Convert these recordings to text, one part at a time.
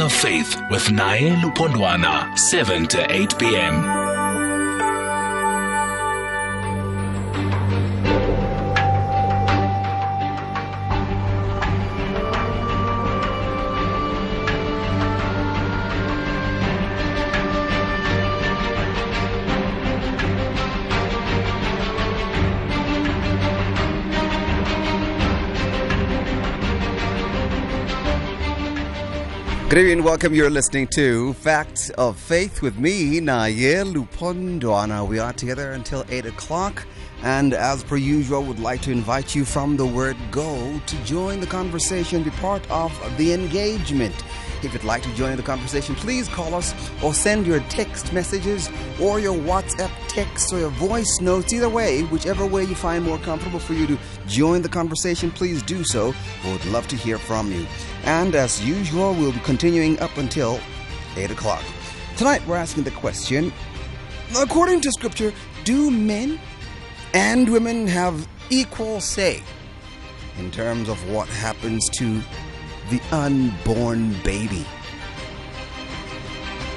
Of Faith with Naye Lupondwana, 7 to 8 p.m. Good evening, welcome. You're listening to Facts of Faith with me, Naye Lupondwana. We are together until 8 o'clock, and as per usual, would like to invite you from the word go to join the conversation, be part of the engagement. If you'd like to join the conversation, please call us or send your text messages or your WhatsApp text or your voice notes. Either way, whichever way you find more comfortable for you to join the conversation, please do so. We would love to hear from you. And as usual, we'll be continuing up until 8 o'clock. Tonight, we're asking the question according to Scripture, do men and women have equal say in terms of what happens to the unborn baby.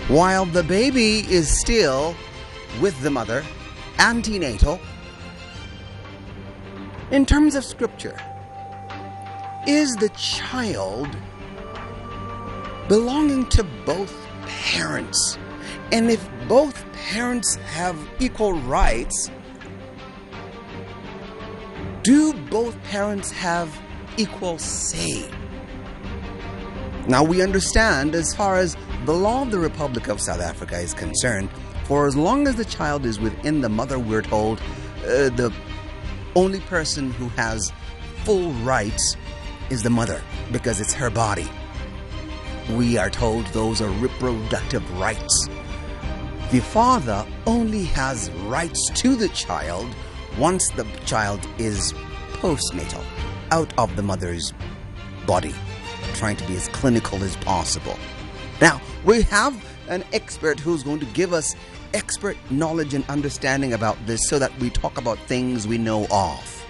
While the baby is still with the mother, antenatal, in terms of scripture, is the child belonging to both parents? And if both parents have equal rights, do both parents have equal say? Now, we understand as far as the law of the Republic of South Africa is concerned, for as long as the child is within the mother, we're told uh, the only person who has full rights is the mother because it's her body. We are told those are reproductive rights. The father only has rights to the child once the child is postnatal, out of the mother's body trying to be as clinical as possible. Now, we have an expert who's going to give us expert knowledge and understanding about this so that we talk about things we know of.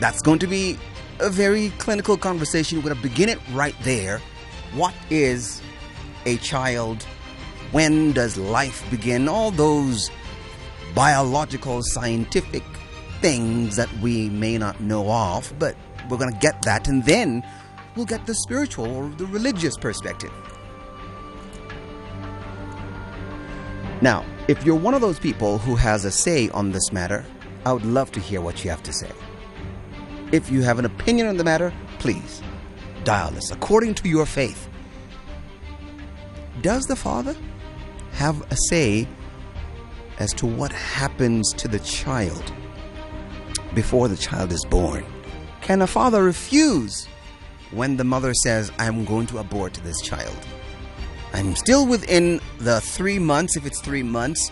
That's going to be a very clinical conversation. We're going to begin it right there. What is a child? When does life begin? All those biological, scientific things that we may not know of, but we're going to get that. And then we'll get the spiritual or the religious perspective. Now, if you're one of those people who has a say on this matter, I would love to hear what you have to say. If you have an opinion on the matter, please dial us according to your faith. Does the father have a say as to what happens to the child before the child is born? Can a father refuse when the mother says, I'm going to abort this child. I'm still within the three months, if it's three months,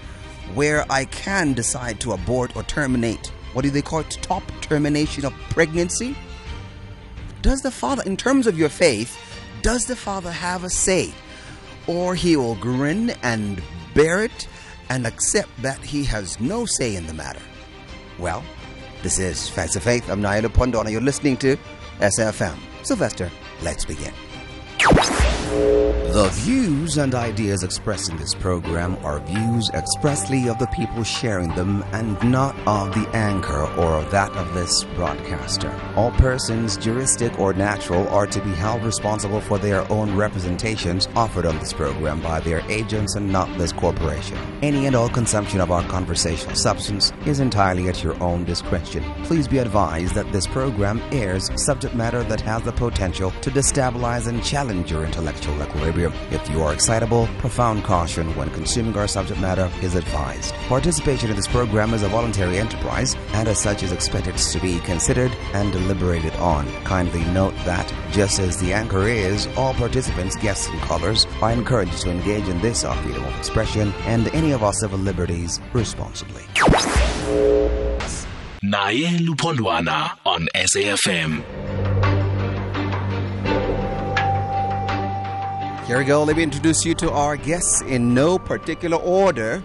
where I can decide to abort or terminate. What do they call it? Top termination of pregnancy? Does the father, in terms of your faith, does the father have a say? Or he will grin and bear it and accept that he has no say in the matter? Well, this is of Faith. I'm Naye Lupondwana. You're listening to SAFM. Sylvester, let's begin. The views and ideas expressed in this program are views expressly of the people sharing them and not of the anchor or that of this broadcaster. All persons, juristic or natural, are to be held responsible for their own representations offered on this program by their agents and not this corporation. Any and all consumption of our conversational substance is entirely at your own discretion. Please be advised that this program airs subject matter that has the potential to destabilize and challenge your intellectual equilibrium if you are excitable, profound caution when consuming our subject matter is advised. Participation in this program is a voluntary enterprise and as such is expected to be considered and deliberated on. Kindly note that, just as the anchor is, all participants, guests, and callers are encouraged to engage in this our freedom of expression and any of our civil liberties responsibly. Naye Lupondwana on SAFM. Here we go. Let me introduce you to our guests in no particular order.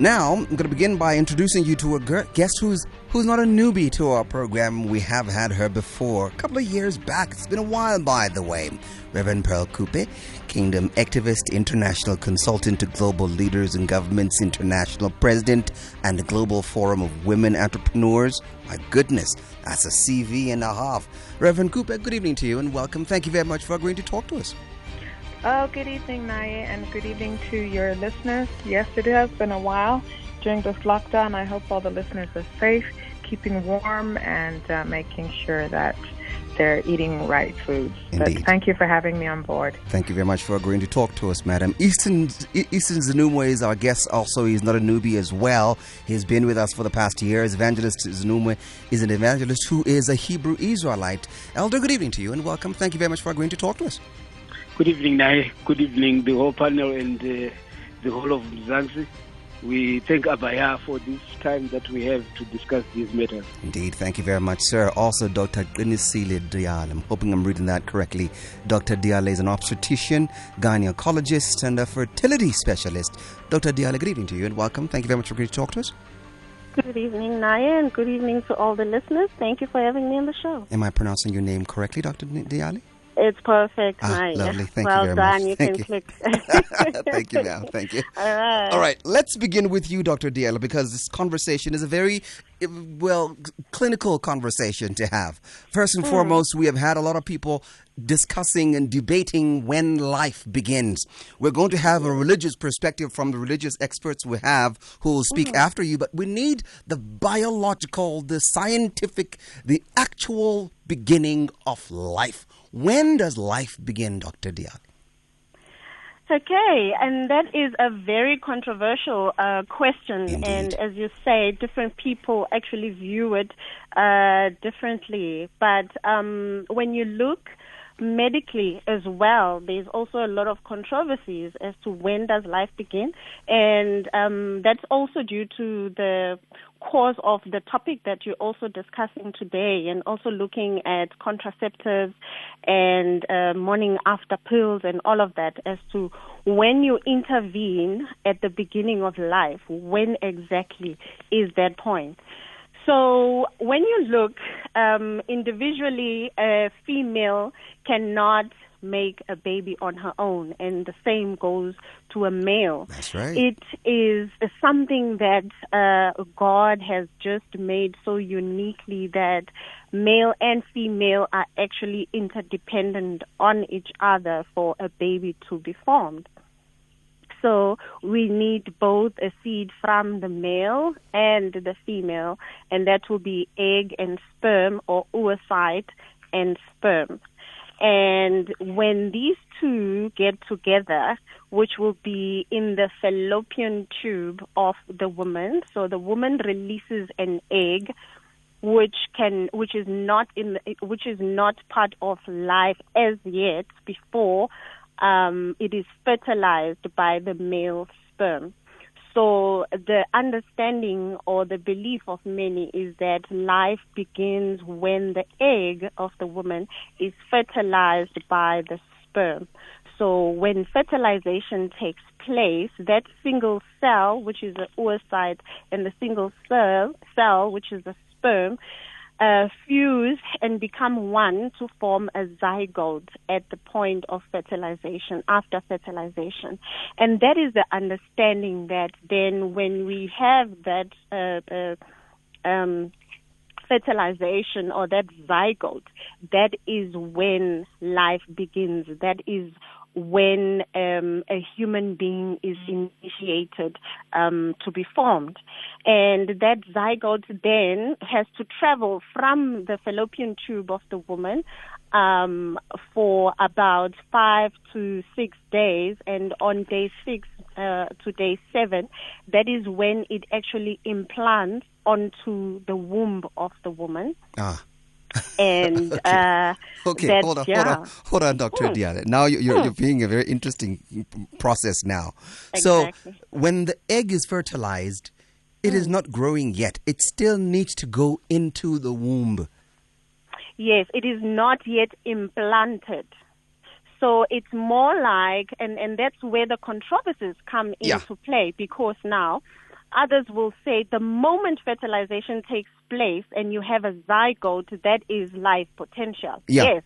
Now, I'm going to begin by introducing you to a guest who's who's not a newbie to our program. We have had her before, a couple of years back. It's been a while, by the way. Reverend Pearl Kupe, Kingdom activist, international consultant to global leaders and governments, international president, and the Global Forum of Women Entrepreneurs. My goodness, that's a CV and a half. Reverend Kupe, good evening to you and welcome. Thank you very much for agreeing to talk to us. Oh, good evening, Naya, and good evening to your listeners. Yes, it has been a while during this lockdown. I hope all the listeners are safe, keeping warm, and uh, making sure that they're eating right foods. Indeed. But thank you for having me on board. Thank you very much for agreeing to talk to us, madam. Easton, Easton Zinhumwe is our guest also. He's not a newbie as well. He's been with us for the past years. Evangelist Zinhumwe is an evangelist who is a Hebrew Israelite. Elder, good evening to you and welcome. Thank you very much for agreeing to talk to us. Good evening, Nai. Good evening, the whole panel and uh, the whole of Mzansi. We thank Abaya for this time that we have to discuss these matters. Indeed, thank you very much, sir. Also, Dr. Qinisile Diale. I'm hoping I'm reading that correctly. Dr. Diale is an obstetrician, gynecologist, and a fertility specialist. Dr. Diale, good evening to you and welcome. Thank you very much for agreeing to talk to us. Good evening, Naya, and good evening to all the listeners. Thank you for having me on the show. Am I pronouncing your name correctly, Dr. Diale? It's perfect, ah. Lovely. Thank well you very done. much. You Thank can you. click. Thank you, ma'am. Thank you. All right. All right. Let's begin with you, Dr. Diale, because this conversation is a very, well, clinical conversation to have. First and mm. foremost, we have had a lot of people discussing and debating when life begins. We're going to have a religious perspective from the religious experts we have who will speak mm. after you, but we need the biological, the scientific, the actual beginning of life. When does life begin, Dr. Diale? Okay, and that is a very controversial uh, question. Indeed. And as you say, different people actually view it uh, differently. But um, when you look medically as well, there's also a lot of controversies as to when does life begin, and um, that's also due to the cause of the topic that you're also discussing today, and also looking at contraceptives and uh, morning after pills and all of that as to when you intervene at the beginning of life, when exactly is that point? So when you look um, individually, a female cannot make a baby on her own, and the same goes to a male. That's right. It is something that uh, God has just made so uniquely that male and female are actually interdependent on each other for a baby to be formed. So we need both a seed from the male and the female, and that will be egg and sperm or oocyte and sperm. And when these two get together, which will be in the fallopian tube of the woman, so the woman releases an egg which can which is not in which is not part of life as yet before um, it is fertilized by the male sperm. So the understanding or the belief of many is that life begins when the egg of the woman is fertilized by the sperm. So when fertilization takes place, that single cell, which is the oocyte, and the single cell, cell which is the sperm, uh, fuse and become one to form a zygote at the point of fertilization, after fertilization. And that is the understanding that then when we have that uh, uh, um, fertilization or that zygote, that is when life begins. That is when um, a human being is initiated um, to be formed. And that zygote then has to travel from the fallopian tube of the woman um, for about five to six days. And on day six uh, to day seven, that is when it actually implants onto the womb of the woman. Ah and okay, uh, okay. That, hold on, yeah. hold on, hold on, Doctor Hmm. Diale. Now you're you're, Hmm. you're being a very interesting process now. Exactly. So when the egg is fertilized, it is not growing yet. It still needs to go into the womb. Yes, it is not yet implanted. So it's more like, and, and that's where the controversies come Yeah. into play because now Others will say the moment fertilization takes place and you have a zygote, that is life potential. Yeah. Yes.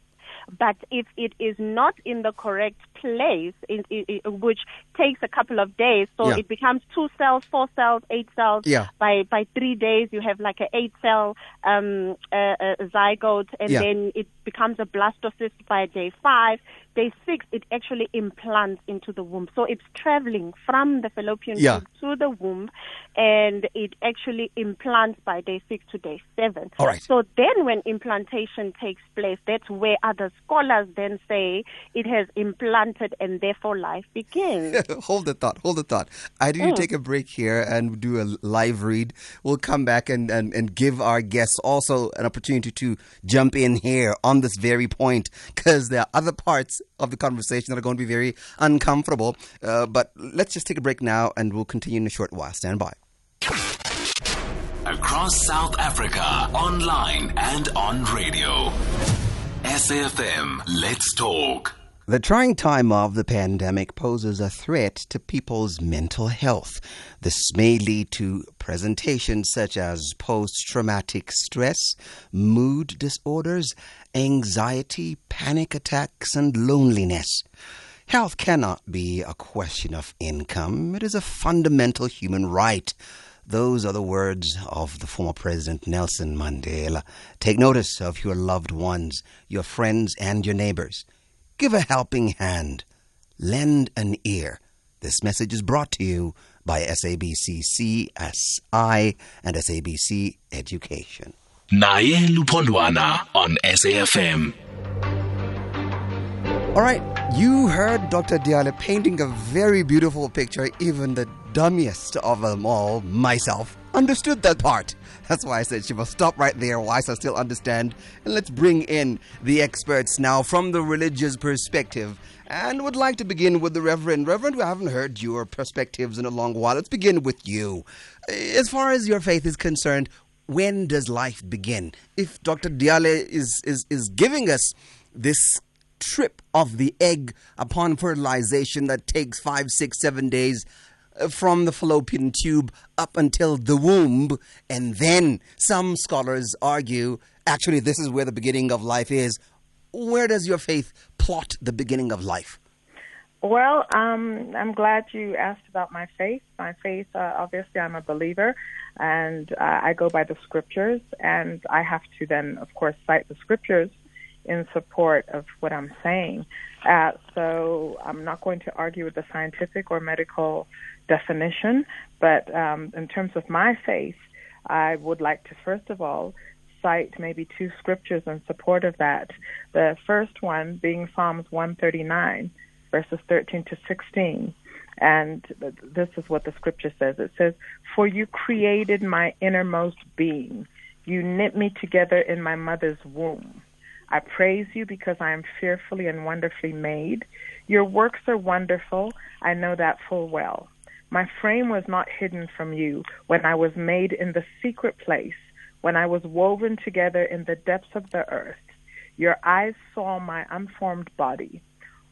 But if it is not in the correct place, in, in, in- which takes a couple of days, so Yeah. it becomes two cells, four cells, eight cells. Yeah. By by three days, you have like an eight cell um, uh, uh, zygote, and Yeah. then it becomes a blastocyst by day five. Day six, it actually implants into the womb. So it's traveling from the fallopian Yeah. tube to the womb, and it actually implants by day six to day seven. All right. So then, when implantation takes place, that's where other scholars then say it has implanted, and therefore life begins. hold the thought. Hold the thought. I do to take a break here and do a live read. We'll come back and, and, and give our guests also an opportunity to jump in here on this very point because there are other parts of the conversation that are going to be very uncomfortable. Uh, but let's just take a break now and we'll continue in a short while. Stand by. Across South Africa, online and on radio. SAFM, let's talk. The trying time of the pandemic poses a threat to people's mental health. This may lead to presentations such as post traumatic stress, mood disorders, anxiety, panic attacks, and loneliness. Health cannot be a question of income, it is a fundamental human right. Those are the words of the former President Nelson Mandela. Take notice of your loved ones, your friends, and your neighbors. Give a helping hand. Lend an ear. This message is brought to you by SABC CSI and SABC Education. Naye Lupondwana on SAFM. All right, you heard Dr. Diale painting a very beautiful picture. Even the dummiest of them all, myself, understood that part. That's why I said she must stop right there, whilst I still understand. And let's bring in the experts now from the religious perspective. And would like to begin with the Reverend. Reverend, we haven't heard your perspectives in a long while. Let's begin with you. As far as your faith is concerned, when does life begin? If Dr. Diale is, is, is giving us this trip of the egg upon fertilization that takes five, six, seven days from the fallopian tube up until the womb. And then some scholars argue actually, this is where the beginning of life is. Where does your faith plot the beginning of life? Well, um, I'm glad you asked about my faith. My faith, uh, obviously, I'm a believer, and uh, I go by the scriptures, and I have to then, of course, cite the scriptures in support of what I'm saying. Uh, so I'm not going to argue with the scientific or medical definition, but um, in terms of my faith, I would like to first of all cite maybe two scriptures in support of that. The first one being Psalms 139, verses 13 to 16. And this is what the scripture says it says, For you created my innermost being, you knit me together in my mother's womb. I praise you because I am fearfully and wonderfully made. Your works are wonderful. I know that full well. My frame was not hidden from you when I was made in the secret place, when I was woven together in the depths of the earth. Your eyes saw my unformed body.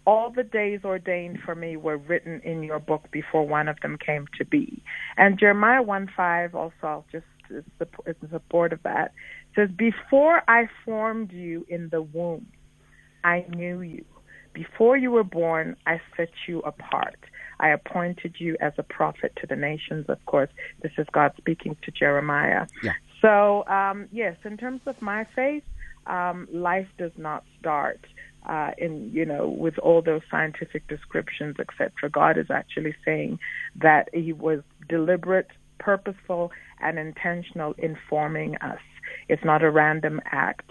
All the days ordained for me were written in your book before one of them came to be. And Jeremiah 1 5 also, just is in support of that, says, Before I formed you in the womb, I knew you. Before you were born, I set you apart. I appointed you as a prophet to the nations. Of course, this is God speaking to Jeremiah. Yeah. So, um, yes, in terms of my faith, um, life does not start uh, in you know with all those scientific descriptions, etc. God is actually saying that He was deliberate, purposeful, and intentional in forming us. It's not a random act,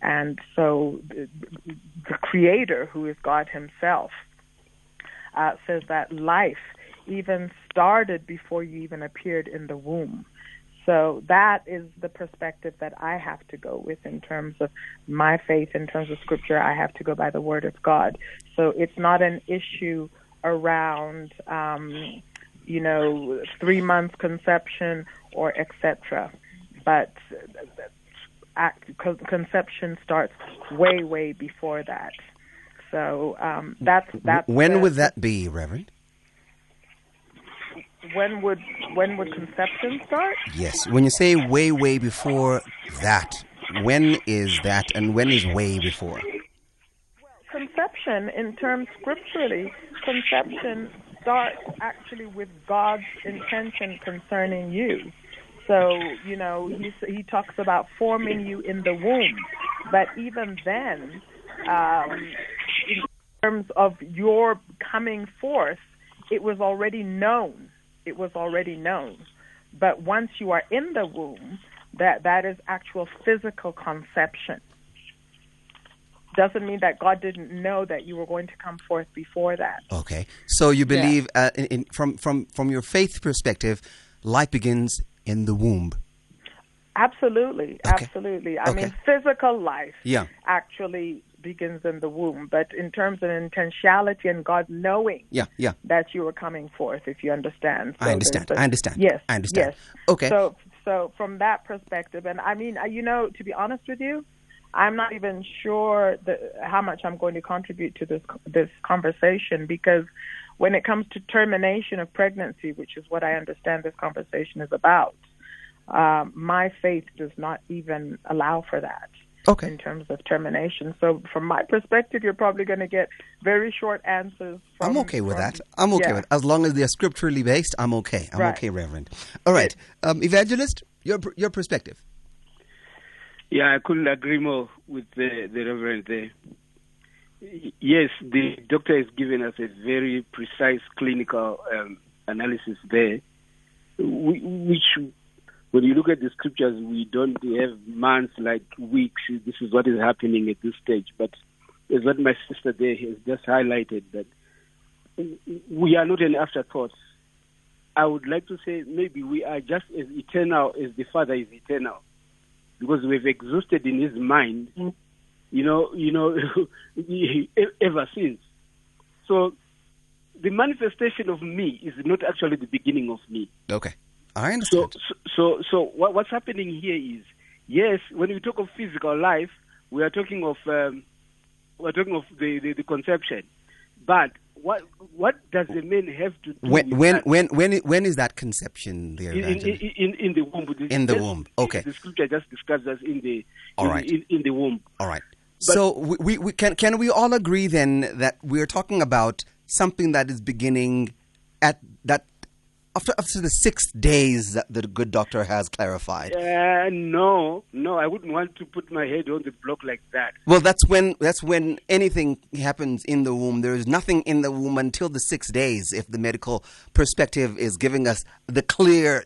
and so the, the Creator, who is God Himself, uh, says that life even started before you even appeared in the womb. So that is the perspective that I have to go with in terms of my faith, in terms of scripture. I have to go by the word of God. So it's not an issue around, um, you know, three months conception or etc. But act, con- conception starts way, way before that. So um, that's that's when the- would that be, Reverend? when would when would conception start? Yes. When you say way, way before that, when is that and when is way before? Conception, in terms scripturally, conception starts actually with God's intention concerning you. So, you know, he, he talks about forming you in the womb. But even then, um, terms of your coming forth, it was already known. It was already known. But once you are in the womb, that that is actual physical conception. Doesn't mean that God didn't know that you were going to come forth before that. Okay. So you believe, uh, in, in, from, from, from your faith perspective, life begins in the womb. Absolutely, Okay. absolutely. I Okay. mean, physical life Yeah. actually begins in the womb, but in terms of intentionality and God knowing Yeah, yeah. that you were coming forth, if you understand. I understand. I understand. Yes, I understand. Yes. Okay. So, so from that perspective, and I mean, you know, to be honest with you, I'm not even sure the, how much I'm going to contribute to this this conversation because when it comes to termination of pregnancy, which is what I understand this conversation is about, um, my faith does not even allow for that Okay. in terms of termination. So, from my perspective, you're probably going to get very short answers. From, I'm okay with from- that. I'm okay yeah. with As long as they're scripturally based, I'm okay. I'm Right. okay, Reverend. All right. Um, evangelist, your, your perspective. Yeah, I couldn't agree more with the, the Reverend there. Yes, the doctor has given us a very precise clinical um, analysis there, which, when you look at the scriptures, we don't have months like weeks. This is what is happening at this stage. But as what my sister there has just highlighted, that we are not an afterthought. I would like to say maybe we are just as eternal as the Father is eternal because we've existed in his mind, mm. you know, you know, ever since. So the manifestation of me is not actually the beginning of me. Okay. I understand. so, so, so what, what's happening here is, yes, when we talk of physical life, we are talking of, um, we're talking of the, the, the conception. But what, what does the man have to do when, with when, that? when, when, when is that conception there, in, in, in, in the womb. In the Just- womb, okay. The scripture just describes us in the All in, right. in, in the womb. All right. so we, we, we can can we all agree then that we're talking about something that is beginning at after after the six days that the good doctor has clarified. Uh, no, no, I wouldn't want to put my head on the block like that. Well, that's when that's when anything happens in the womb. There is nothing in the womb until the six days. If the medical perspective is giving us the clear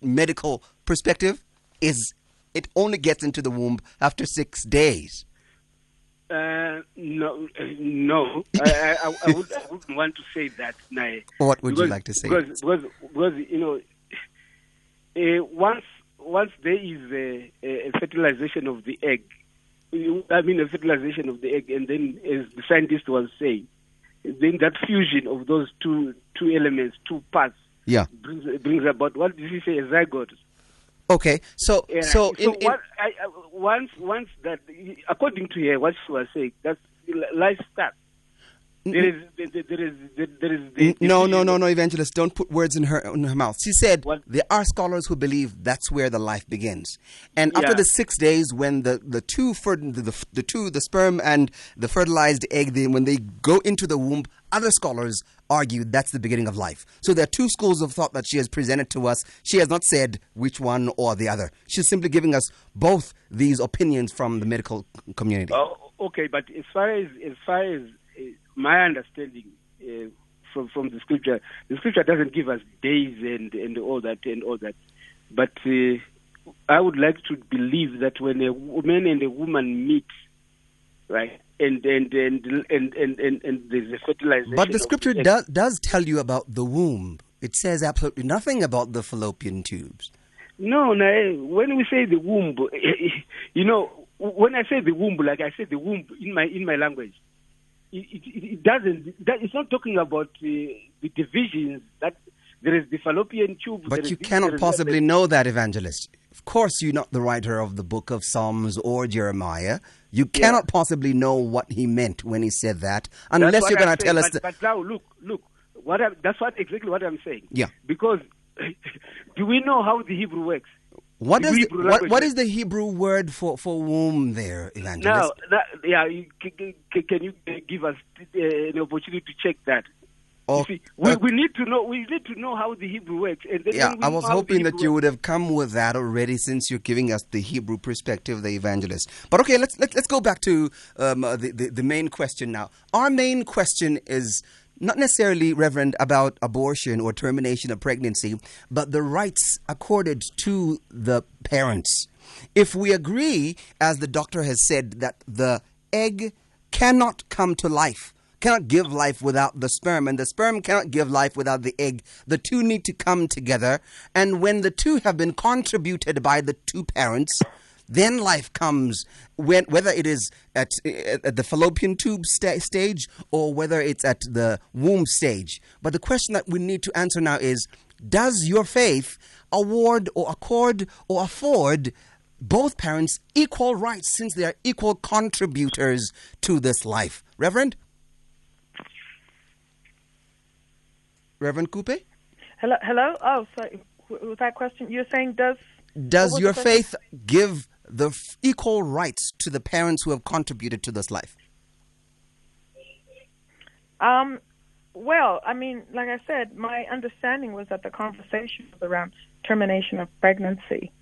medical perspective, is it only gets into the womb after six days? Uh, no, uh, no, I, I, I, would, I wouldn't want to say that. Nae. What would you like to say? Because, because, because you know, uh, once once there is a, a fertilization of the egg, I mean a fertilization of the egg, and then as the scientist was saying, then that fusion of those two two elements, two parts, Yeah. brings brings about what did he say a zygote. Okay. So Yeah. so in, in what, I, once once that according to her what she was saying that's life starts. There is there, there is there, mm, is no, no, no, no, evangelist. Don't put words in her in her mouth. She said What? there are scholars who believe that's where the life begins. And after Yeah. the six days, when the the two fer- the, the, the two the sperm and the fertilized egg, they, when they go into the womb, other scholars argue that's the beginning of life. So there are two schools of thought that she has presented to us. She has not said which one or the other. She's simply giving us both these opinions from the medical community. Oh, okay, but as far as as far as my understanding uh, from from the scripture, the scripture doesn't give us days and and all that and all that. But uh, I would like to believe that when a man and a woman meet, right, and and and and and and, and there's a fertilization. But the scripture does, does tell you about the womb. It says absolutely nothing about the fallopian tubes. No, no. eh, When we say the womb, you know, when I say the womb, like I say the womb in my in my language, it, it, it doesn't. That, it's not talking about uh, the divisions. That there is the fallopian tube. But you this, cannot is that. possibly know that, evangelist. Of course, you're not the writer of the book of Psalms or Jeremiah. You cannot possibly know what he meant when he said that, unless you're going to tell us. But, but now look, look. what I, that's what exactly what I'm saying. Yeah. Because do we know how the Hebrew works? What is the, Hebrew what, what is- the Hebrew word for, for womb there, Now, evangelist? that, yeah, you, c- c- can you uh, give us uh, an opportunity to check that? Oh, see, we, we need to know. We need to know how the Hebrew works. And then Yeah, I was hoping that you would have come with that already, since you're giving us the Hebrew perspective, the evangelist. But okay, let's let's, let's go back to um, uh, the, the the main question now. Our main question is not necessarily, Reverend, about abortion or termination of pregnancy, but the rights accorded to the parents. If we agree, as the doctor has said, that the egg cannot come to life cannot give life without the sperm, and the sperm cannot give life without the egg. The two need to come together, and when the two have been contributed by the two parents, then life comes. When, whether it is at, at the fallopian tube sta- stage or whether it's at the womb stage. But the question that we need to answer now is Does your faith award or accord or afford both parents equal rights since they are equal contributors to this life? Reverend? Reverend Kupe? Hello, hello. Oh, sorry. Was that question? You're saying does Does your faith give the equal rights to the parents who have contributed to this life? Um, well, I mean, like I said, my understanding was that the conversation was around termination of pregnancy.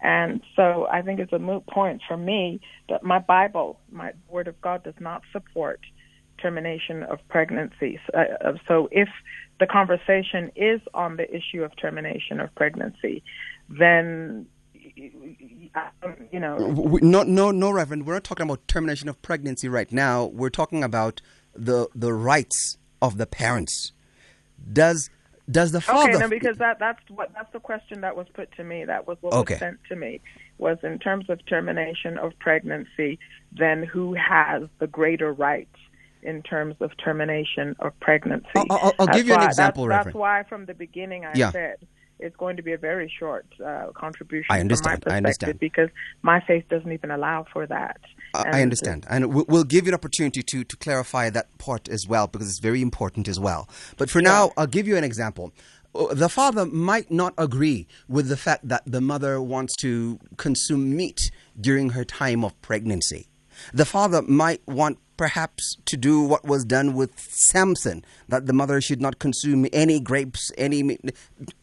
And so I think it's a moot point for me that my Bible, my Word of God, does not support termination of pregnancies. Uh, uh, so if the conversation is on the issue of termination of pregnancy, then, you know, uh, w- No, no, no, Reverend. We're not talking about termination of pregnancy right now. We're talking about the the rights of the parents. Does does the father? Okay, no, because that that's what that's the question that was put to me. That was what Okay. was sent to me. Was in terms of termination of pregnancy, then who has the greater rights in terms of termination of pregnancy? I'll- I'll- I'll give you an example, that's, Reverend. That's why from the beginning I Yeah. said it's going to be a very short uh, contribution. I understand, I understand. because my faith doesn't even allow for that. I- I understand, and we'll, we'll give you an opportunity to to clarify that part as well because it's very important as well. But for now, I'll give you an example. Uh, The father might not agree with the fact that the mother wants to consume meat during her time of pregnancy. The father might want perhaps to do what was done with Samson, that the mother should not consume any grapes, any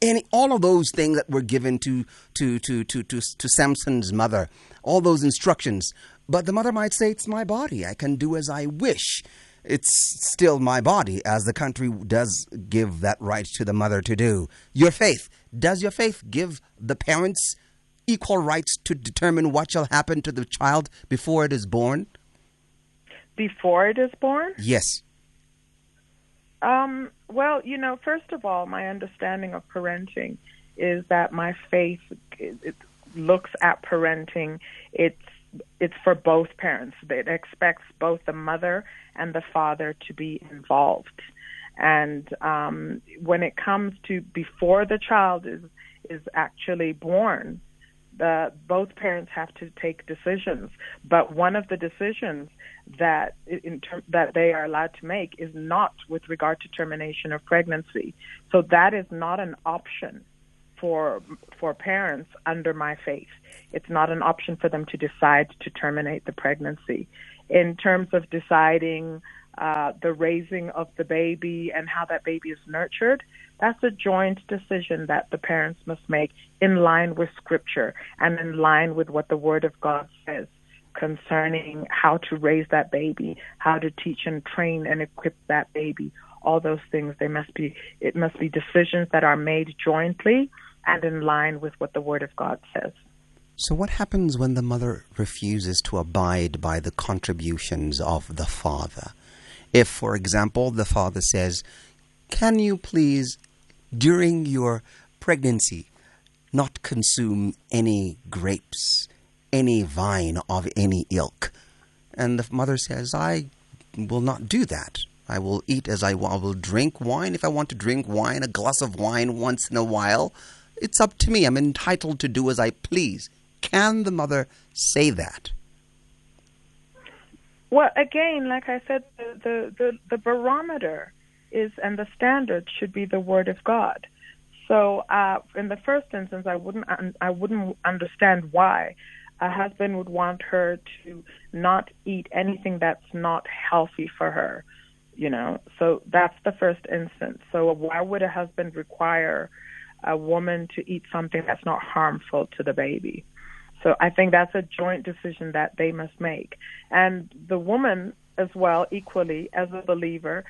any all of those things that were given to to to to to, to Samson's mother, all those instructions. But the mother might say, "It's my body. I can do as I wish." It's still my body, as the country does give that right to the mother to do. Your faith does your faith give the parents equal rights to determine what shall happen to the child before it is born? Before it is born. Yes. Um, well, you know, first of all, my understanding of parenting is that my faith it, it looks at parenting. It's it's for both parents. It expects both the mother and the father to be involved. And um, when it comes to before the child is is actually born, the both parents have to take decisions. But one of the decisions that in ter- that they are allowed to make is not with regard to termination of pregnancy. So that is not an option for for parents under my faith. It's not an option for them to decide to terminate the pregnancy. In terms of deciding uh, the raising of the baby and how that baby is nurtured, that's a joint decision that the parents must make in line with Scripture and in line with what the Word of God says concerning how to raise that baby, how to teach and train and equip that baby. All those things they must be it must be decisions that are made jointly and in line with what the Word of God says. So, what happens when the mother refuses to abide by the contributions of the father? If, for example, the father says, Can you please, during your pregnancy, not consume any grapes, any vine of any ilk? And the mother says, I will not do that. I will eat as I. I will drink wine if I want to drink wine, a glass of wine once in a while. It's up to me. I'm entitled to do as I please. Can the mother say that? Well, again, like I said, the the the, the barometer is, and the standard should be the Word of God. So, uh, in the first instance, I wouldn't, I wouldn't understand why a husband would want her to not eat anything that's not healthy for her. You know, so that's the first instance. So, why would a husband require a woman to eat something that's not harmful to the baby? So I think that's a joint decision that they must make. And the woman as well, equally as a believer,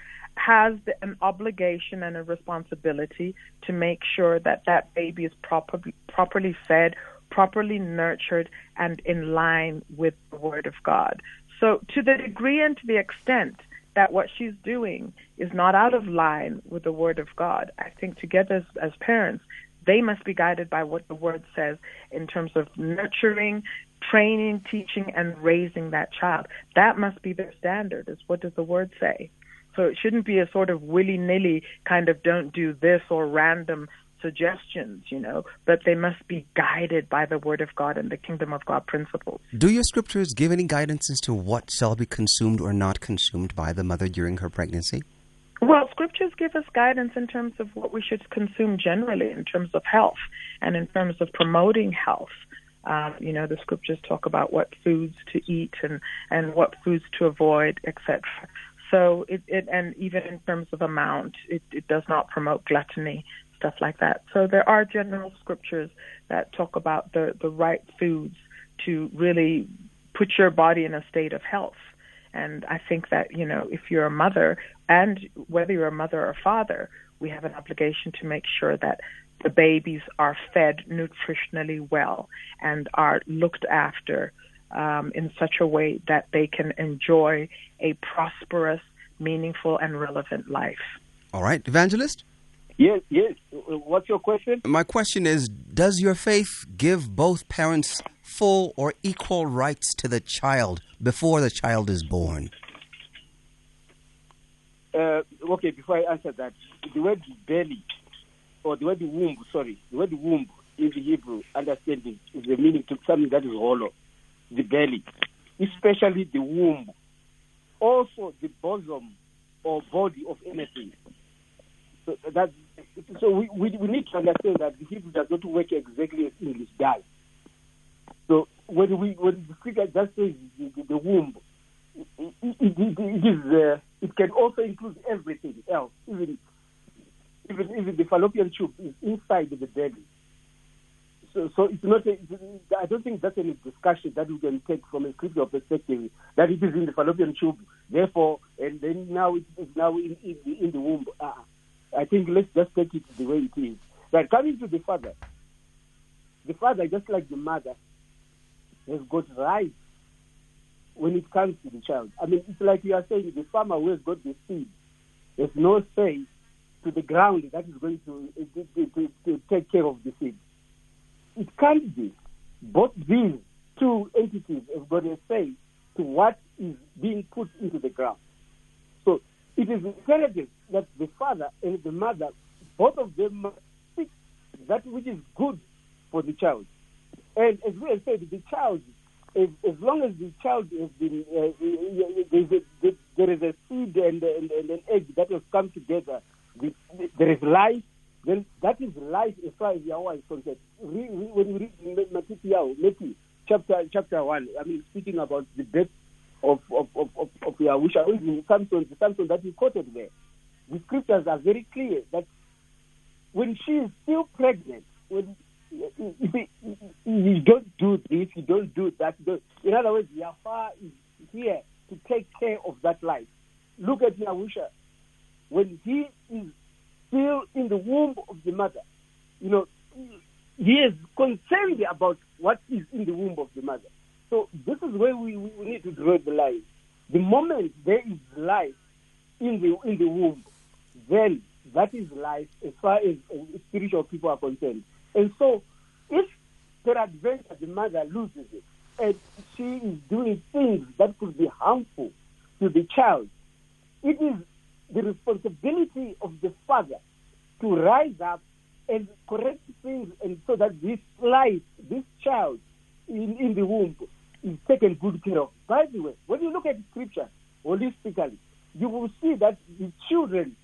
has an obligation and a responsibility to make sure that that baby is properly properly fed, properly nurtured, and in line with the Word of God. So, to the degree and to the extent that what she's doing is not out of line with the Word of God, I think together as, as parents, they must be guided by what the Word says in terms of nurturing, training, teaching, and raising that child. That must be their standard, is what does the Word say? So it shouldn't be a sort of willy nilly kind of don't do this or random suggestions, you know, but they must be guided by the Word of God and the Kingdom of God principles. Do your scriptures give any guidance as to what shall be consumed or not consumed by the mother during her pregnancy? Well, scriptures give us guidance in terms of what we should consume generally, in terms of health and in terms of promoting health. Um, you know, the scriptures talk about what foods to eat and, and what foods to avoid, etc. So it, it and even in terms of amount, it, it does not promote gluttony, stuff like that. So there are general scriptures that talk about the, the right foods to really put your body in a state of health. And I think that, you know, if you're a mother and whether you're a mother or father, we have an obligation to make sure that the babies are fed nutritionally well and are looked after um, in such a way that they can enjoy a prosperous, meaningful, and relevant life. All right, evangelist. Yes, yes. What's your question? My question is Does your faith give both parents full or equal rights to the child before the child is born? Uh, okay, before I answer that, the word belly, or the word womb, sorry, the word womb in the Hebrew understanding is the meaning to something that is hollow the belly, especially the womb, also the bosom or body of anything. So that so we, we, we need to understand that the Hebrew does not work exactly as English does. So when we when scripture just says the, the, the womb, it, it, it, it is uh, it can also include everything else, even even even the fallopian tube is inside the belly so, so it's not. A, I don't think that's any discussion that we can take from a scriptural perspective that it is in the fallopian tube. Therefore, and then now it is now in, in, the, in the womb. Uh, I think let's just take it the way it is. But coming to the father, the father, just like the mother, has got rights when it comes to the child. I mean, it's like you are saying the farmer who has got the seed has no say to the ground that is going to, to, to, to take care of the seed it can't be. Both these two entities have got a say to what is being put into the ground. So it is imperative that the father and the mother, both of them, seek that which is good for the child. And as we have said, the child, as, as long as the child has been, uh, there is a seed and, and, and, an egg that has come together, there is life, then that is life as far as Yahweh is concerned. Re, re, when you read Matthew, chapter chapter one, I mean speaking about the death of of of of, of Yahusha, even Samson, the Samson that you quoted there, the scriptures are very clear that when she is still pregnant, when you don't do this, you don't do that. Don't. In other words, Yahweh is here to take care of that life. Look at Yahusha. When he is still in the womb of the mother. You know, he is concerned about what is in the womb of the mother. So this is where we, we need to draw the line. The moment there is life in the in the womb, then that is life as far as uh, spiritual people are concerned. And so, if peradventure the mother loses it and she is doing things that could be harmful to the child, it is the responsibility of the father to rise up and correct things and so that this life, this child in, in the womb is taken good care of. By the way, when you look at scripture holistically, you will see that the children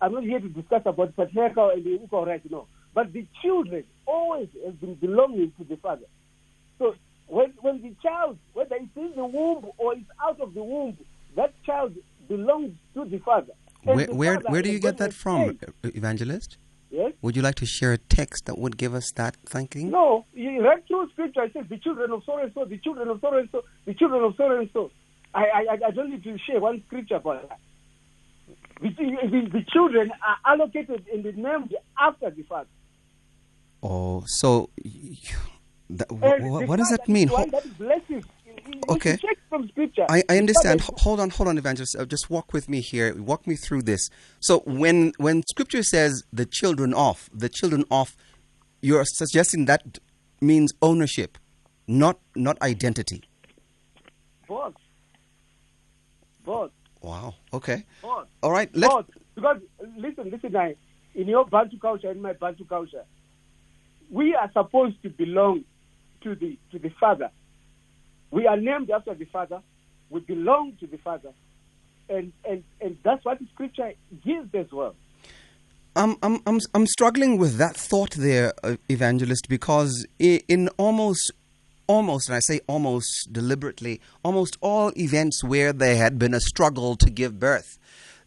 I'm not here to discuss about patriarchal and the equal rights, no. But the children always have been belonging to the father. So when, when the child, whether it's in the womb or it's out of the womb, that child belongs to the father. Where, the where, father where do you get that from, say, Evangelist? Yes? Would you like to share a text that would give us that thinking? No, you read through scripture. I said the children of so and so, the children of so and so, the children of so and so. I, I, I don't need to share one scripture about that. The, the, the children are allocated and named after the father. Oh, so that, wh- the what does that mean? is the one that. You- you Okay. Check from scripture. I, I understand. Hold on, hold on, evangelist. Uh, just walk with me here. Walk me through this. So when when Scripture says the children of, the children of, you're suggesting that means ownership, not not identity. Both. Both. Wow. Okay. Both. All right. Let's. Both. Because listen, listen, I, in your Bantu culture, in my Bantu culture, we are supposed to belong to the to the father. We are named after the father. We belong to the father, and and and that's what the scripture gives as well. I'm, I'm, I'm, I'm struggling with that thought there, uh, evangelist, because in almost, almost, and I say almost deliberately, almost all events where there had been a struggle to give birth,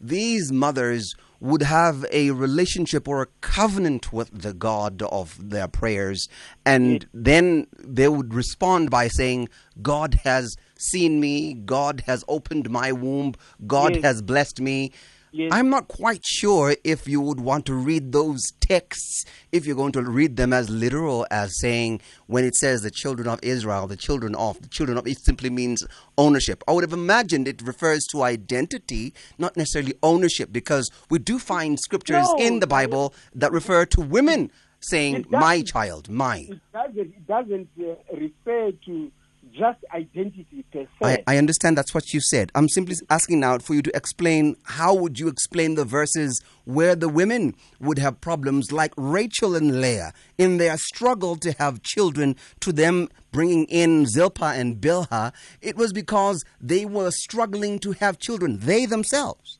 these mothers would have a relationship or a covenant with the God of their prayers, and then they would respond by saying, God has seen me, God has opened my womb, God Yes. has blessed me. Yes. I'm not quite sure if you would want to read those texts, if you're going to read them as literal as saying, when it says the children of Israel, the children of, the children of, it simply means ownership. I would have imagined it refers to identity, not necessarily ownership, because we do find scriptures No, in the Bible that refer to women saying, my child, my. It doesn't it doesn't uh, refer to just identity per I, se. I understand that's what you said. I'm simply asking now for you to explain how would you explain the verses where the women would have problems like Rachel and Leah in their struggle to have children to them bringing in Zilpah and Bilhah. It was because they were struggling to have children, they themselves.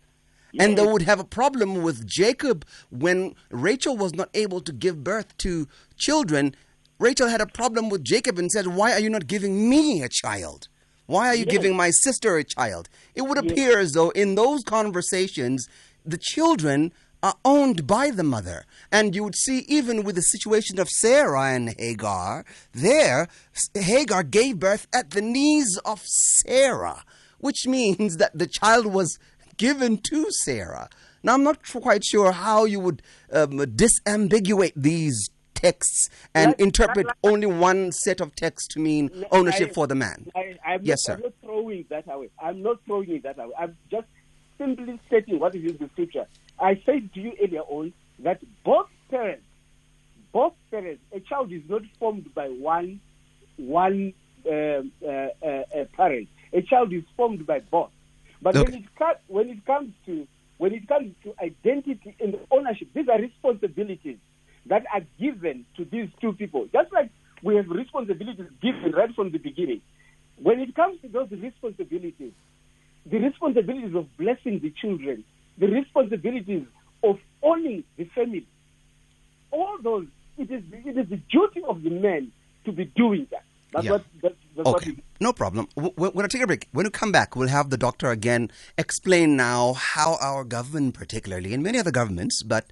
And they would have a problem with Jacob when Rachel was not able to give birth to children. Rachel had a problem with Jacob and said, Why are you not giving me a child? Why are you giving my sister a child? It would appear as though in those conversations, the children are owned by the mother. And you would see, even with the situation of Sarah and Hagar, there, Hagar gave birth at the knees of Sarah, which means that the child was given to Sarah. Now, I'm not quite sure how you would um, disambiguate these texts and interpret only one set of texts to mean ownership I- for the man. I, I'm, Yes, not, sir. I'm not throwing that away. I'm not throwing it that away. I'm just simply stating what is in the scripture. I said to you earlier on that both parents, both parents, a child is not formed by one, one um, uh, uh, uh, parent. A child is formed by both. But Okay. when it comes when it comes to when it comes to identity and ownership, these are responsibilities that are given to these two people. Just like we have responsibilities given right from the beginning. When it comes to those responsibilities, the responsibilities of blessing the children, the responsibilities of owning the family, all those, it is, it is the duty of the men to be doing that. That's Yeah. what, that's, that's Okay, is. no problem. W- w- When I take a break, when we come back, we'll have the doctor again explain now how our government, particularly, and many other governments, but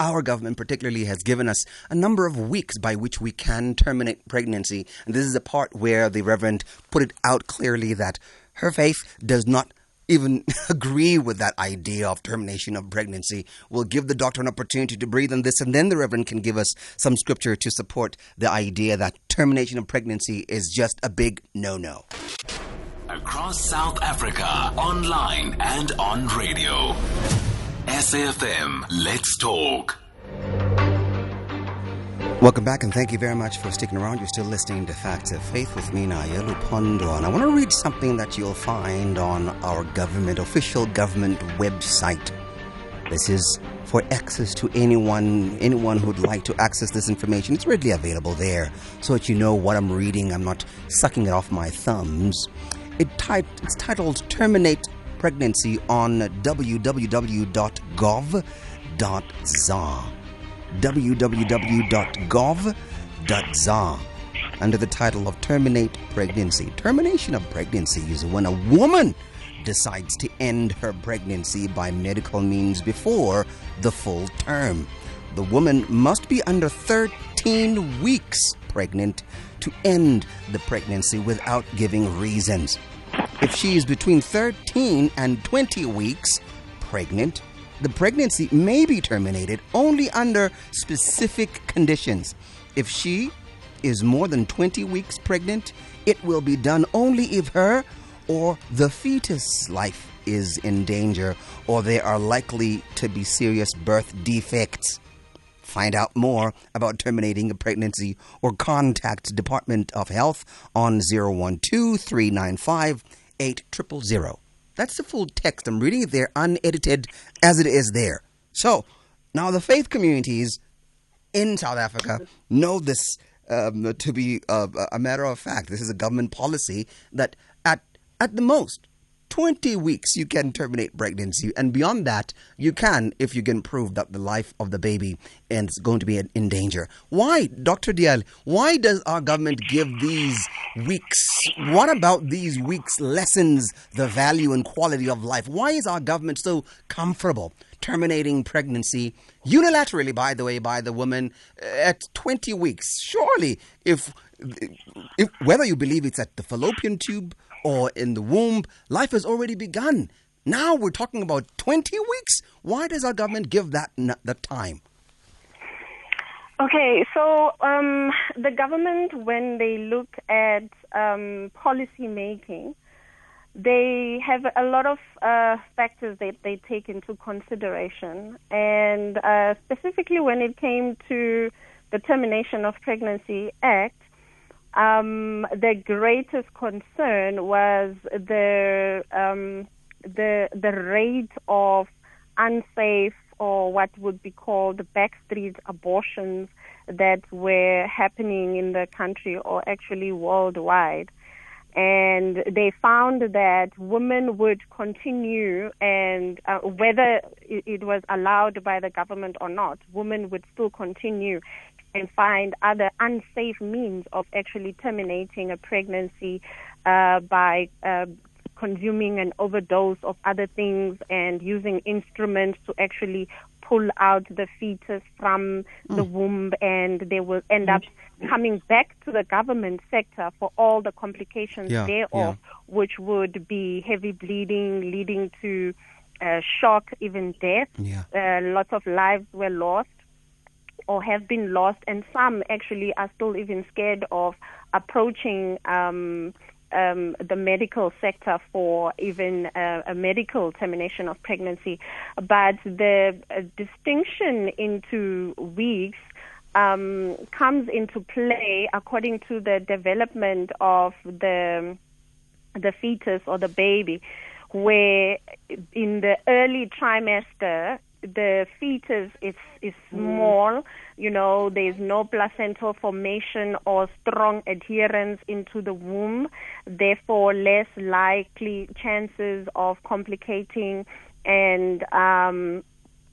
our government particularly has given us a number of weeks by which we can terminate pregnancy. And this is the part where the Reverend put it out clearly that her faith does not even agree with that idea of termination of pregnancy. We'll give the doctor an opportunity to breathe on this, and then the Reverend can give us some scripture to support the idea that termination of pregnancy is just a big no no. Across South Africa, online and on radio. SAFM, let's talk. Welcome back, and thank you very much for sticking around. You're still listening to Facts of Faith with me, Nayelu Pondo, and I want to read something that you'll find on our government, official government website. This is for access to anyone, anyone who'd like to access this information. It's readily available there, so that you know what I'm reading. I'm not sucking it off my thumbs. It it's titled "Terminate Pregnancy" on www.gov.za. www.gov.za under the title of Terminate Pregnancy. Termination of pregnancy is when a woman decides to end her pregnancy by medical means before the full term. The woman must be under 13 weeks pregnant to end the pregnancy without giving reasons. If she is between 13 and 20 weeks pregnant, the pregnancy may be terminated only under specific conditions. If she is more than 20 weeks pregnant, it will be done only if her or the fetus life is in danger or there are likely to be serious birth defects. Find out more about terminating a pregnancy or contact Department of Health on 012 395 8000. That's the full text. I'm reading it there unedited as it is there. So, now the faith communities in South Africa know this um, to be uh, a matter of fact. This is a government policy that at at the most 20 weeks you can terminate pregnancy and beyond that you can if you can prove that the life of the baby is going to be in danger. Why dr Diale why does our government give these weeks what about these weeks lessens the value and quality of life? Why is our government so comfortable terminating pregnancy unilaterally by the way by the woman uh, at 20 weeks? Surely if, if whether you believe it's at the fallopian tube or in the womb, life has already begun. Now we're talking about 20 weeks. Why does our government give that the time? Okay, so um, the government, when they look at um, policy making, they have a lot of uh, factors that they take into consideration. And uh, specifically when it came to the Termination of Pregnancy Act, um, the greatest concern was the um, the the rate of unsafe or what would be called backstreet abortions that were happening in the country or actually worldwide. And they found that women would continue, and uh, whether it was allowed by the government or not, women would still continue and find other unsafe means of actually terminating a pregnancy uh, by uh, consuming an overdose of other things and using instruments to actually pull out the fetus from mm. the womb and they will end up coming back to the government sector for all the complications yeah, thereof, yeah. which would be heavy bleeding leading to uh, shock, even death. Yeah. Uh, lots of lives were lost or have been lost, and some actually are still even scared of approaching um, um, the medical sector for even uh, a medical termination of pregnancy. But the uh, distinction into weeks um, comes into play according to the development of the the fetus or the baby, where in the early trimester the fetus is is small you know there's no placental formation or strong adherence into the womb. Therefore less likely chances of complicating and um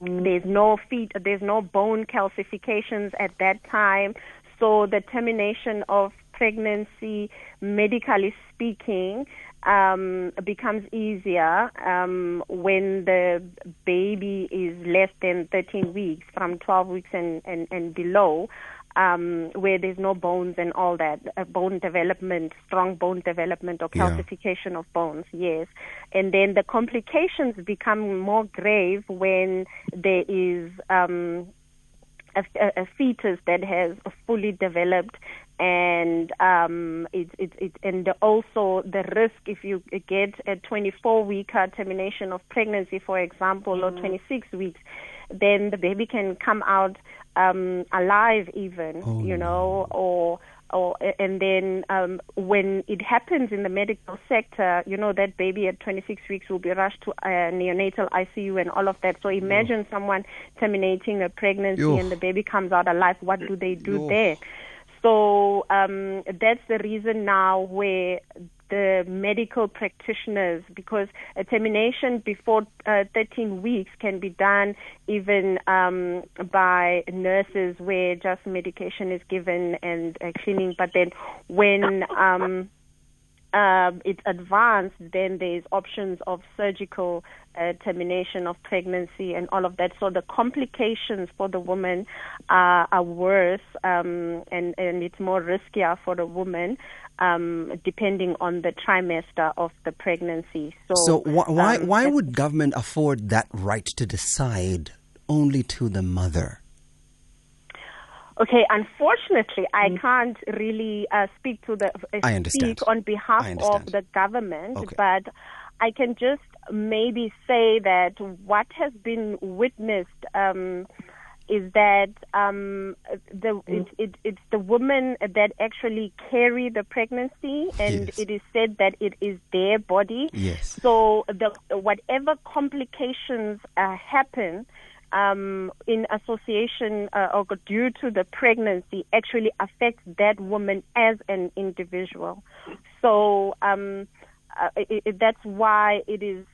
there's no feet there's no bone calcifications at that time. So the termination of pregnancy medically speaking um, becomes easier um, when the baby is less than 13 weeks, from 12 weeks and, and, and below, um, where there's no bones and all that, uh, bone development, strong bone development or calcification yeah. of bones, yes. And then the complications become more grave when there is um, a, a, fetus that has fully developed and um, it, it, it, and also the risk if you get a 24 week termination of pregnancy, for example, mm-hmm. or 26 weeks, then the baby can come out um, alive, even oh, you know, or or and then um, when it happens in the medical sector, you know that baby at 26 weeks will be rushed to a neonatal ICU and all of that. So imagine someone terminating a pregnancy and the baby comes out alive. What do they do there? So um, that's the reason now where the medical practitioners because a termination before uh, 13 weeks can be done even um, by nurses where just medication is given and uh, cleaning. But then when um, uh, it's advanced, then there's options of surgical uh, termination of pregnancy and all of that. So the complications for the woman are, are worse um, and, and it's more riskier for the woman um, depending on the trimester of the pregnancy. So, So wh- why um, why would government afford that right to decide only to the mother? Okay, unfortunately, I can't really uh, speak to the uh, I understand. speak on behalf of the government, Okay. but I can just maybe say that what has been witnessed um, is that um, the it, it, it's the women that actually carry the pregnancy, and Yes. it is said that it is their body. Yes. So the whatever complications uh, happen um, in association uh, or due to the pregnancy actually affects that woman as an individual. So um, uh, it, it, that's why it is,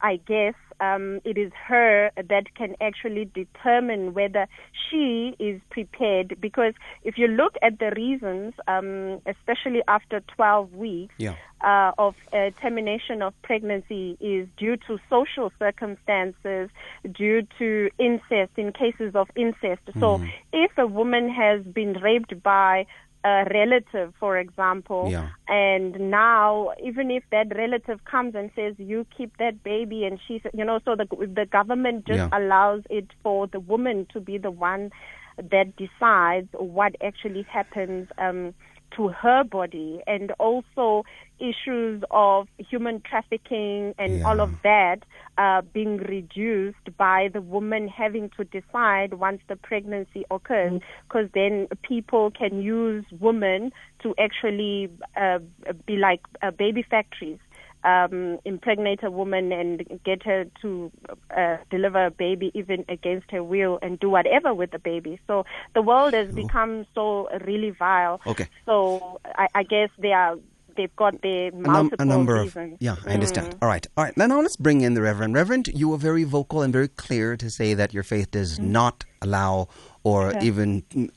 I guess, um, it is her that can actually determine whether she is prepared. Because if you look at the reasons, um, especially after 12 weeks, Yeah. Uh, of uh, termination of pregnancy is due to social circumstances, due to incest, in cases of incest. So Mm-hmm. if a woman has been raped by a relative, for example, Yeah. and now even if that relative comes and says you keep that baby and she's you know so the the government just Yeah. allows it for the woman to be the one that decides what actually happens um to her body and also issues of human trafficking and all of that uh, being reduced by the woman having to decide once the pregnancy occurs. Because then people can use women to actually uh, be like uh, baby factories um, impregnate a woman and get her to uh, deliver a baby even against her will and do whatever with the baby. So the world has become so really vile. Okay. So I, I guess they are they've got their A, num- a number reasons. of yeah, I understand. Mm. All right, all right. Then now let's bring in the Reverend. Reverend, you were very vocal and very clear to say that your faith does not allow or Okay. even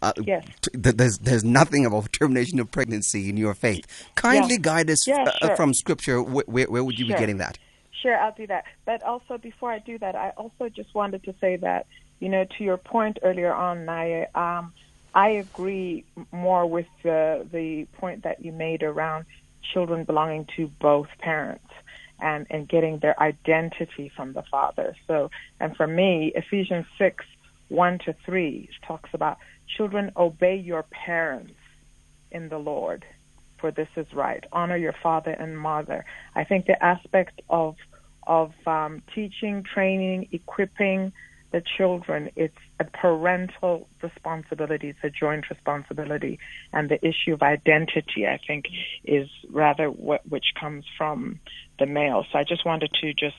uh, Yes. t- th- there's there's nothing about termination of pregnancy in your faith. Kindly Yeah. guide us Yeah, uh, sure. from Scripture. Wh- where where would you be getting that? Sure, I'll do that. But also, before I do that, I also just wanted to say that, you know, to your point earlier on, Naya, um, I agree more with the the point that you made around children belonging to both parents and and getting their identity from the father. So, and for me, Ephesians six one to three talks about children obey your parents in the Lord for this is right. Honor your father and mother. I think the aspect of of um, teaching, training, equipping the children, it's a parental responsibility. It's a joint responsibility, and the issue of identity, I think, is rather what which comes from the male. So I just wanted to just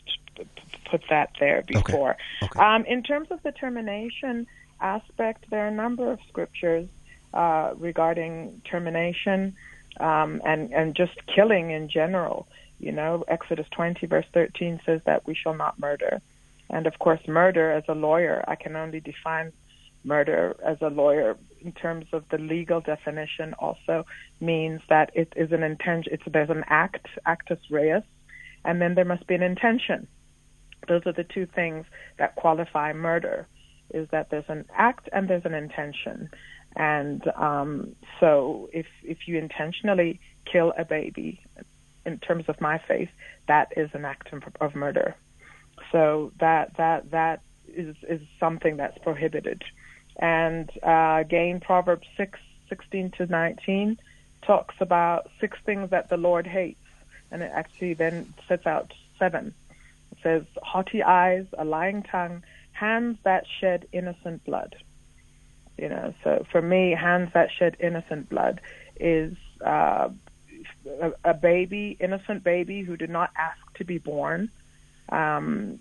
put that there before. Okay. Um, in terms of the termination aspect, there are a number of scriptures uh, regarding termination um, and and just killing in general. You know, Exodus 20 verse 13 says that we shall not murder, and of course, murder as a lawyer, I can only define murder as a lawyer in terms of the legal definition. Also means that it is an intention. It's there's an act, actus reus, and then there must be an intention. Those are the two things that qualify murder. Is that there's an act and there's an intention. And um, so, if if you intentionally kill a baby, in terms of my faith, that is an act of, murder. So that that that is is something that's prohibited. And uh, again, Proverbs six sixteen to nineteen talks about six things that the Lord hates, and it actually then sets out seven. Says haughty eyes, a lying tongue, hands that shed innocent blood. You know, so for me, hands that shed innocent blood is uh, a, a baby, innocent baby who did not ask to be born, um,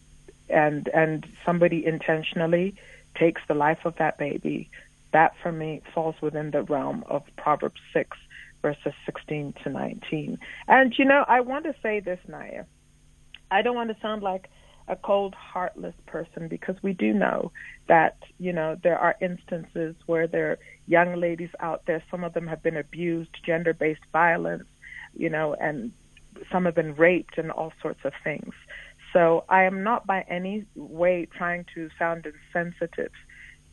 and and somebody intentionally takes the life of that baby. That for me falls within the realm of Proverbs six verses 16 to 19. And, you know, I want to say this, Naya. I don't want to sound like a cold, heartless person because we do know that, you know, there are instances where there are young ladies out there, some of them have been abused, gender based violence, you know, and some have been raped and all sorts of things. So I am not by any way trying to sound insensitive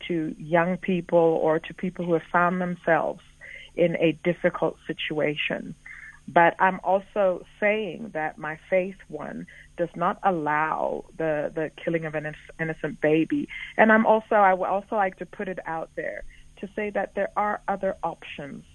to young people or to people who have found themselves in a difficult situation. But I'm also saying that my faith one does not allow the the killing of an innocent baby. And I'm also I would also like to put it out there to say that there are other options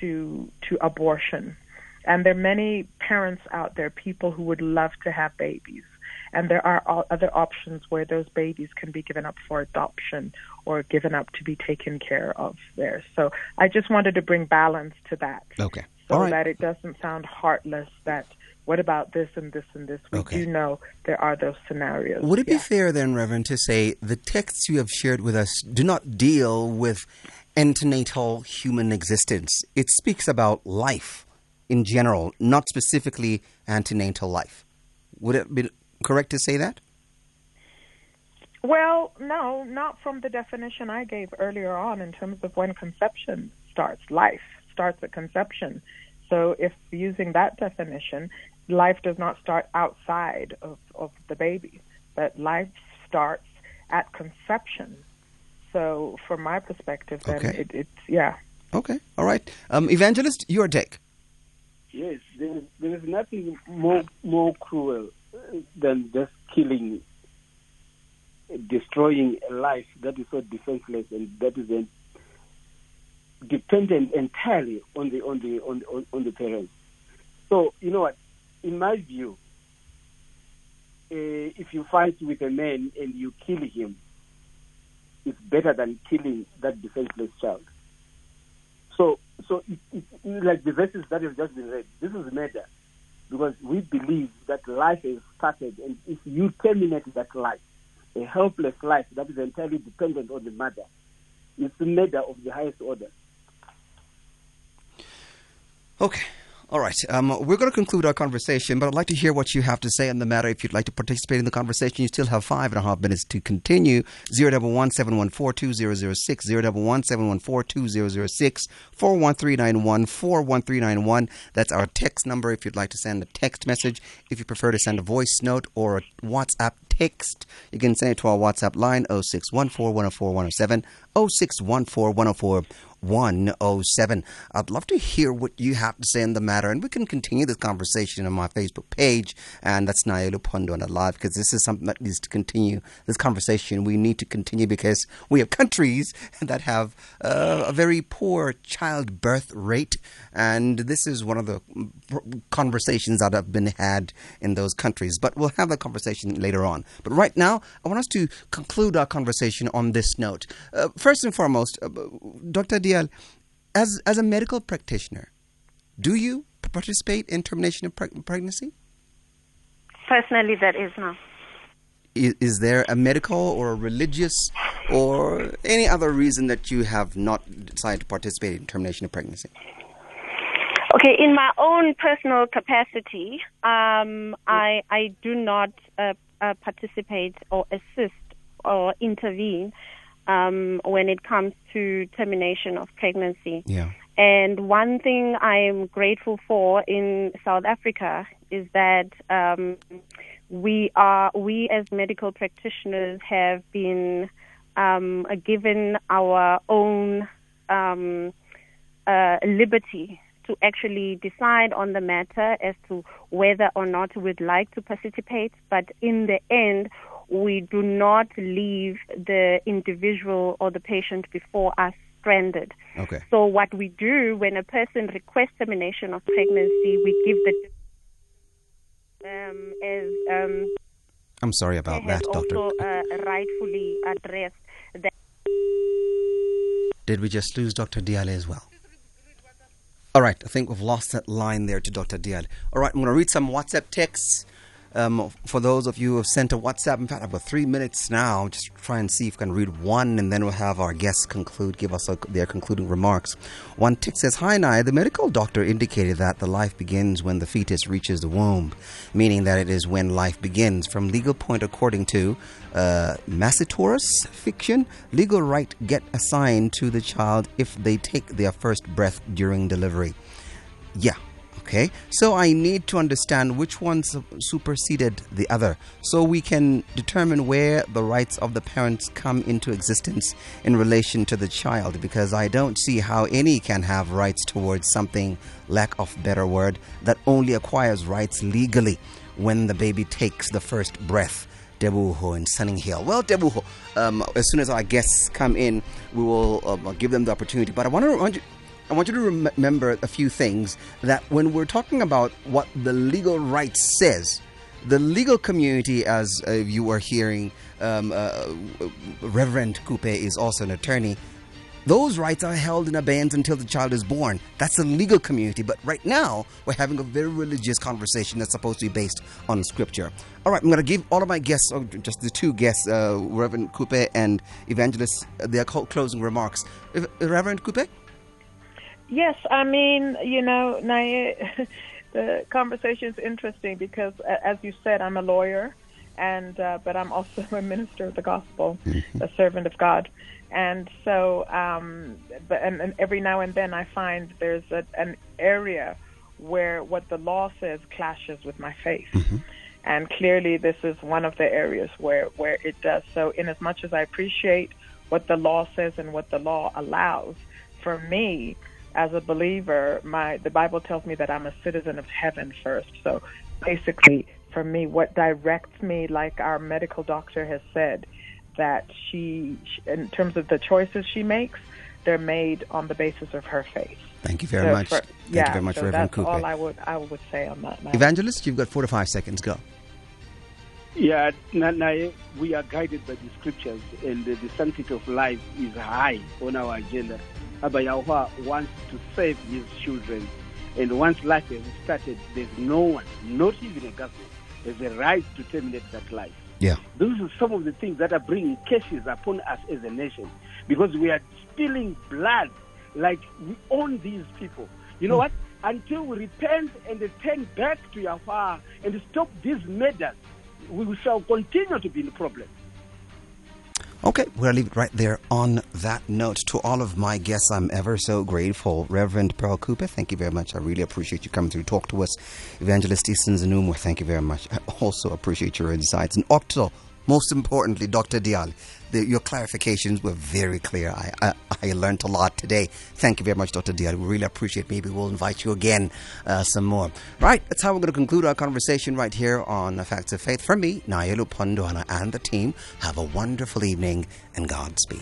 to to abortion. And there are many parents out there, people who would love to have babies. And there are other options where those babies can be given up for adoption or given up to be taken care of there. So I just wanted to bring balance to that. Okay. So that it doesn't sound heartless that what about this and this and this? We Okay. do know there are those scenarios. Would it be fair then, Reverend, to say the texts you have shared with us do not deal with antenatal human existence? It speaks about life in general, not specifically antenatal life. Would it be correct to say that? Well, no, not from the definition I gave earlier on in terms of when conception starts. Life starts at conception. So, if using that definition, life does not start outside of, of the baby, but life starts at conception. So, from my perspective, then Okay. it, it's, yeah. Okay, all right. Um, Evangelist, your take. Yes, there is, there is nothing more more cruel uh, than just killing, uh, destroying a life that is so defenseless and that is then dependent entirely on the on the on, on, on the parents. So you know what? In my view, uh, if you fight with a man and you kill him, it's better than killing that defenseless child. So, so it, it, like the verses that have just been read, this is murder because we believe that life is started, and if you terminate that life, a helpless life that is entirely dependent on the mother, it's murder of the highest order. Okay. All right. Um, we're going to conclude our conversation, but I'd like to hear what you have to say on the matter. If you'd like to participate in the conversation, you still have five and a half minutes to continue. 011 714 2006, 011 714 2006, 41391, 41391. That's our text number if you'd like to send a text message. If you prefer to send a voice note or a WhatsApp text, you can send it to our WhatsApp line 0614 104 107, 0614 104 107. I'd love to hear what you have to say on the matter, and we can continue this conversation on my Facebook page, and that's Nayelu Pondo on the live, because this is something that needs to continue. This conversation we need to continue because we have countries that have uh, a very poor childbirth rate, and this is one of the conversations that have been had in those countries. But we'll have that conversation later on. But right now, I want us to conclude our conversation on this note. Uh, first and foremost, uh, Dr. As as a medical practitioner, do you participate in termination of preg- pregnancy? Personally, that is no. Is, is there a medical or a religious or any other reason that you have not decided to participate in termination of pregnancy? Okay, in my own personal capacity, um, I I do not uh, uh, participate or assist or intervene um, when it comes to termination of pregnancy. Yeah. And one thing I am grateful for in South Africa is that um, we are we as medical practitioners have been um, given our own um, uh, liberty to actually decide on the matter as to whether or not we'd like to participate. But in the end, we do not leave the individual or the patient before us stranded. Okay. So what we do when a person requests termination of pregnancy, we give the um, as um, I'm sorry about that, Doctor. also uh, rightfully addressed that. Did we just lose Dr. Diale as well? All right, I think we've lost that line there to Dr. Diale. All right, I'm going to read some WhatsApp texts. Um, for those of you who have sent a WhatsApp, in fact, I've got three minutes now. Just try and see if I can read one, and then we'll have our guests conclude, give us a, their concluding remarks. One tick says, Hi, Nai. The medical doctor indicated that the life begins when the fetus reaches the womb, meaning that it is when life begins. From legal point, according to uh, fiction, legal right get assigned to the child if they take their first breath during delivery. Yeah. Okay. So I need to understand which one superseded the other so we can determine where the rights of the parents come into existence in relation to the child because I don't see how any can have rights towards something, lack of better word, that only acquires rights legally when the baby takes the first breath. Debuho and Sunninghill. Well, Debuho, um, as soon as our guests come in, we will um, give them the opportunity. But I want to remind you, I want you to rem- remember a few things that when we're talking about what the legal right says, the legal community, as uh, you are hearing, um, uh, Reverend Kupe is also an attorney. Those rights are held in abeyance until the child is born. That's the legal community. But right now, we're having a very religious conversation that's supposed to be based on scripture. All right, I'm going to give all of my guests, or just the two guests, uh, Reverend Kupe and Evangelist, uh, their closing remarks. Uh, Reverend Kupe? Yes, I mean, you know, Naya, the conversation is interesting because, as you said, I'm a lawyer, and uh, but I'm also a minister of the gospel, a servant of God, and so, um, but and, and every now and then I find there's a, an area where what the law says clashes with my faith. And clearly, this is one of the areas where, where it does. So, in as much as I appreciate what the law says and what the law allows, for me, as a believer, my the Bible tells me that I'm a citizen of heaven first. So, basically, for me, what directs me, like our medical doctor has said, that she, in terms of the choices she makes, they're made on the basis of her faith. Thank you very So much. for- Thank yeah, you very much, so Reverend that's Kupe. all I would I would say on that. matter. Evangelist, you've got four to five seconds. Go. Yeah, we are guided by the scriptures, and the, the sanctity of life is high on our agenda. Abba Yahweh wants to save his children, and once life has started, there's no one, not even a government, has a right to terminate that life. Yeah. Those are some of the things that are bringing cases upon us as a nation because we are spilling blood like we own these people. You know hmm. what? Until we repent and turn back to Yahweh and stop these murders, we shall continue to be in problem. Okay, to leave it right there on that note. To all of my guests, I'm ever so grateful. Reverend Pearl Kupe, thank you very much. I really appreciate you coming through to talk to us. Evangelist Easton Zinhumwe, thank you very much. I also appreciate your insights. And Octo, most importantly, Dr. Diale, the, your clarifications were very clear. I, I, I learned a lot today. Thank you very much, Dr. Diale. We really appreciate it. Maybe we'll invite you again uh, some more. Right, that's how we're going to conclude our conversation right here on Facts of Faith. From me, Naye Lupondwana, and the team, have a wonderful evening and Godspeed.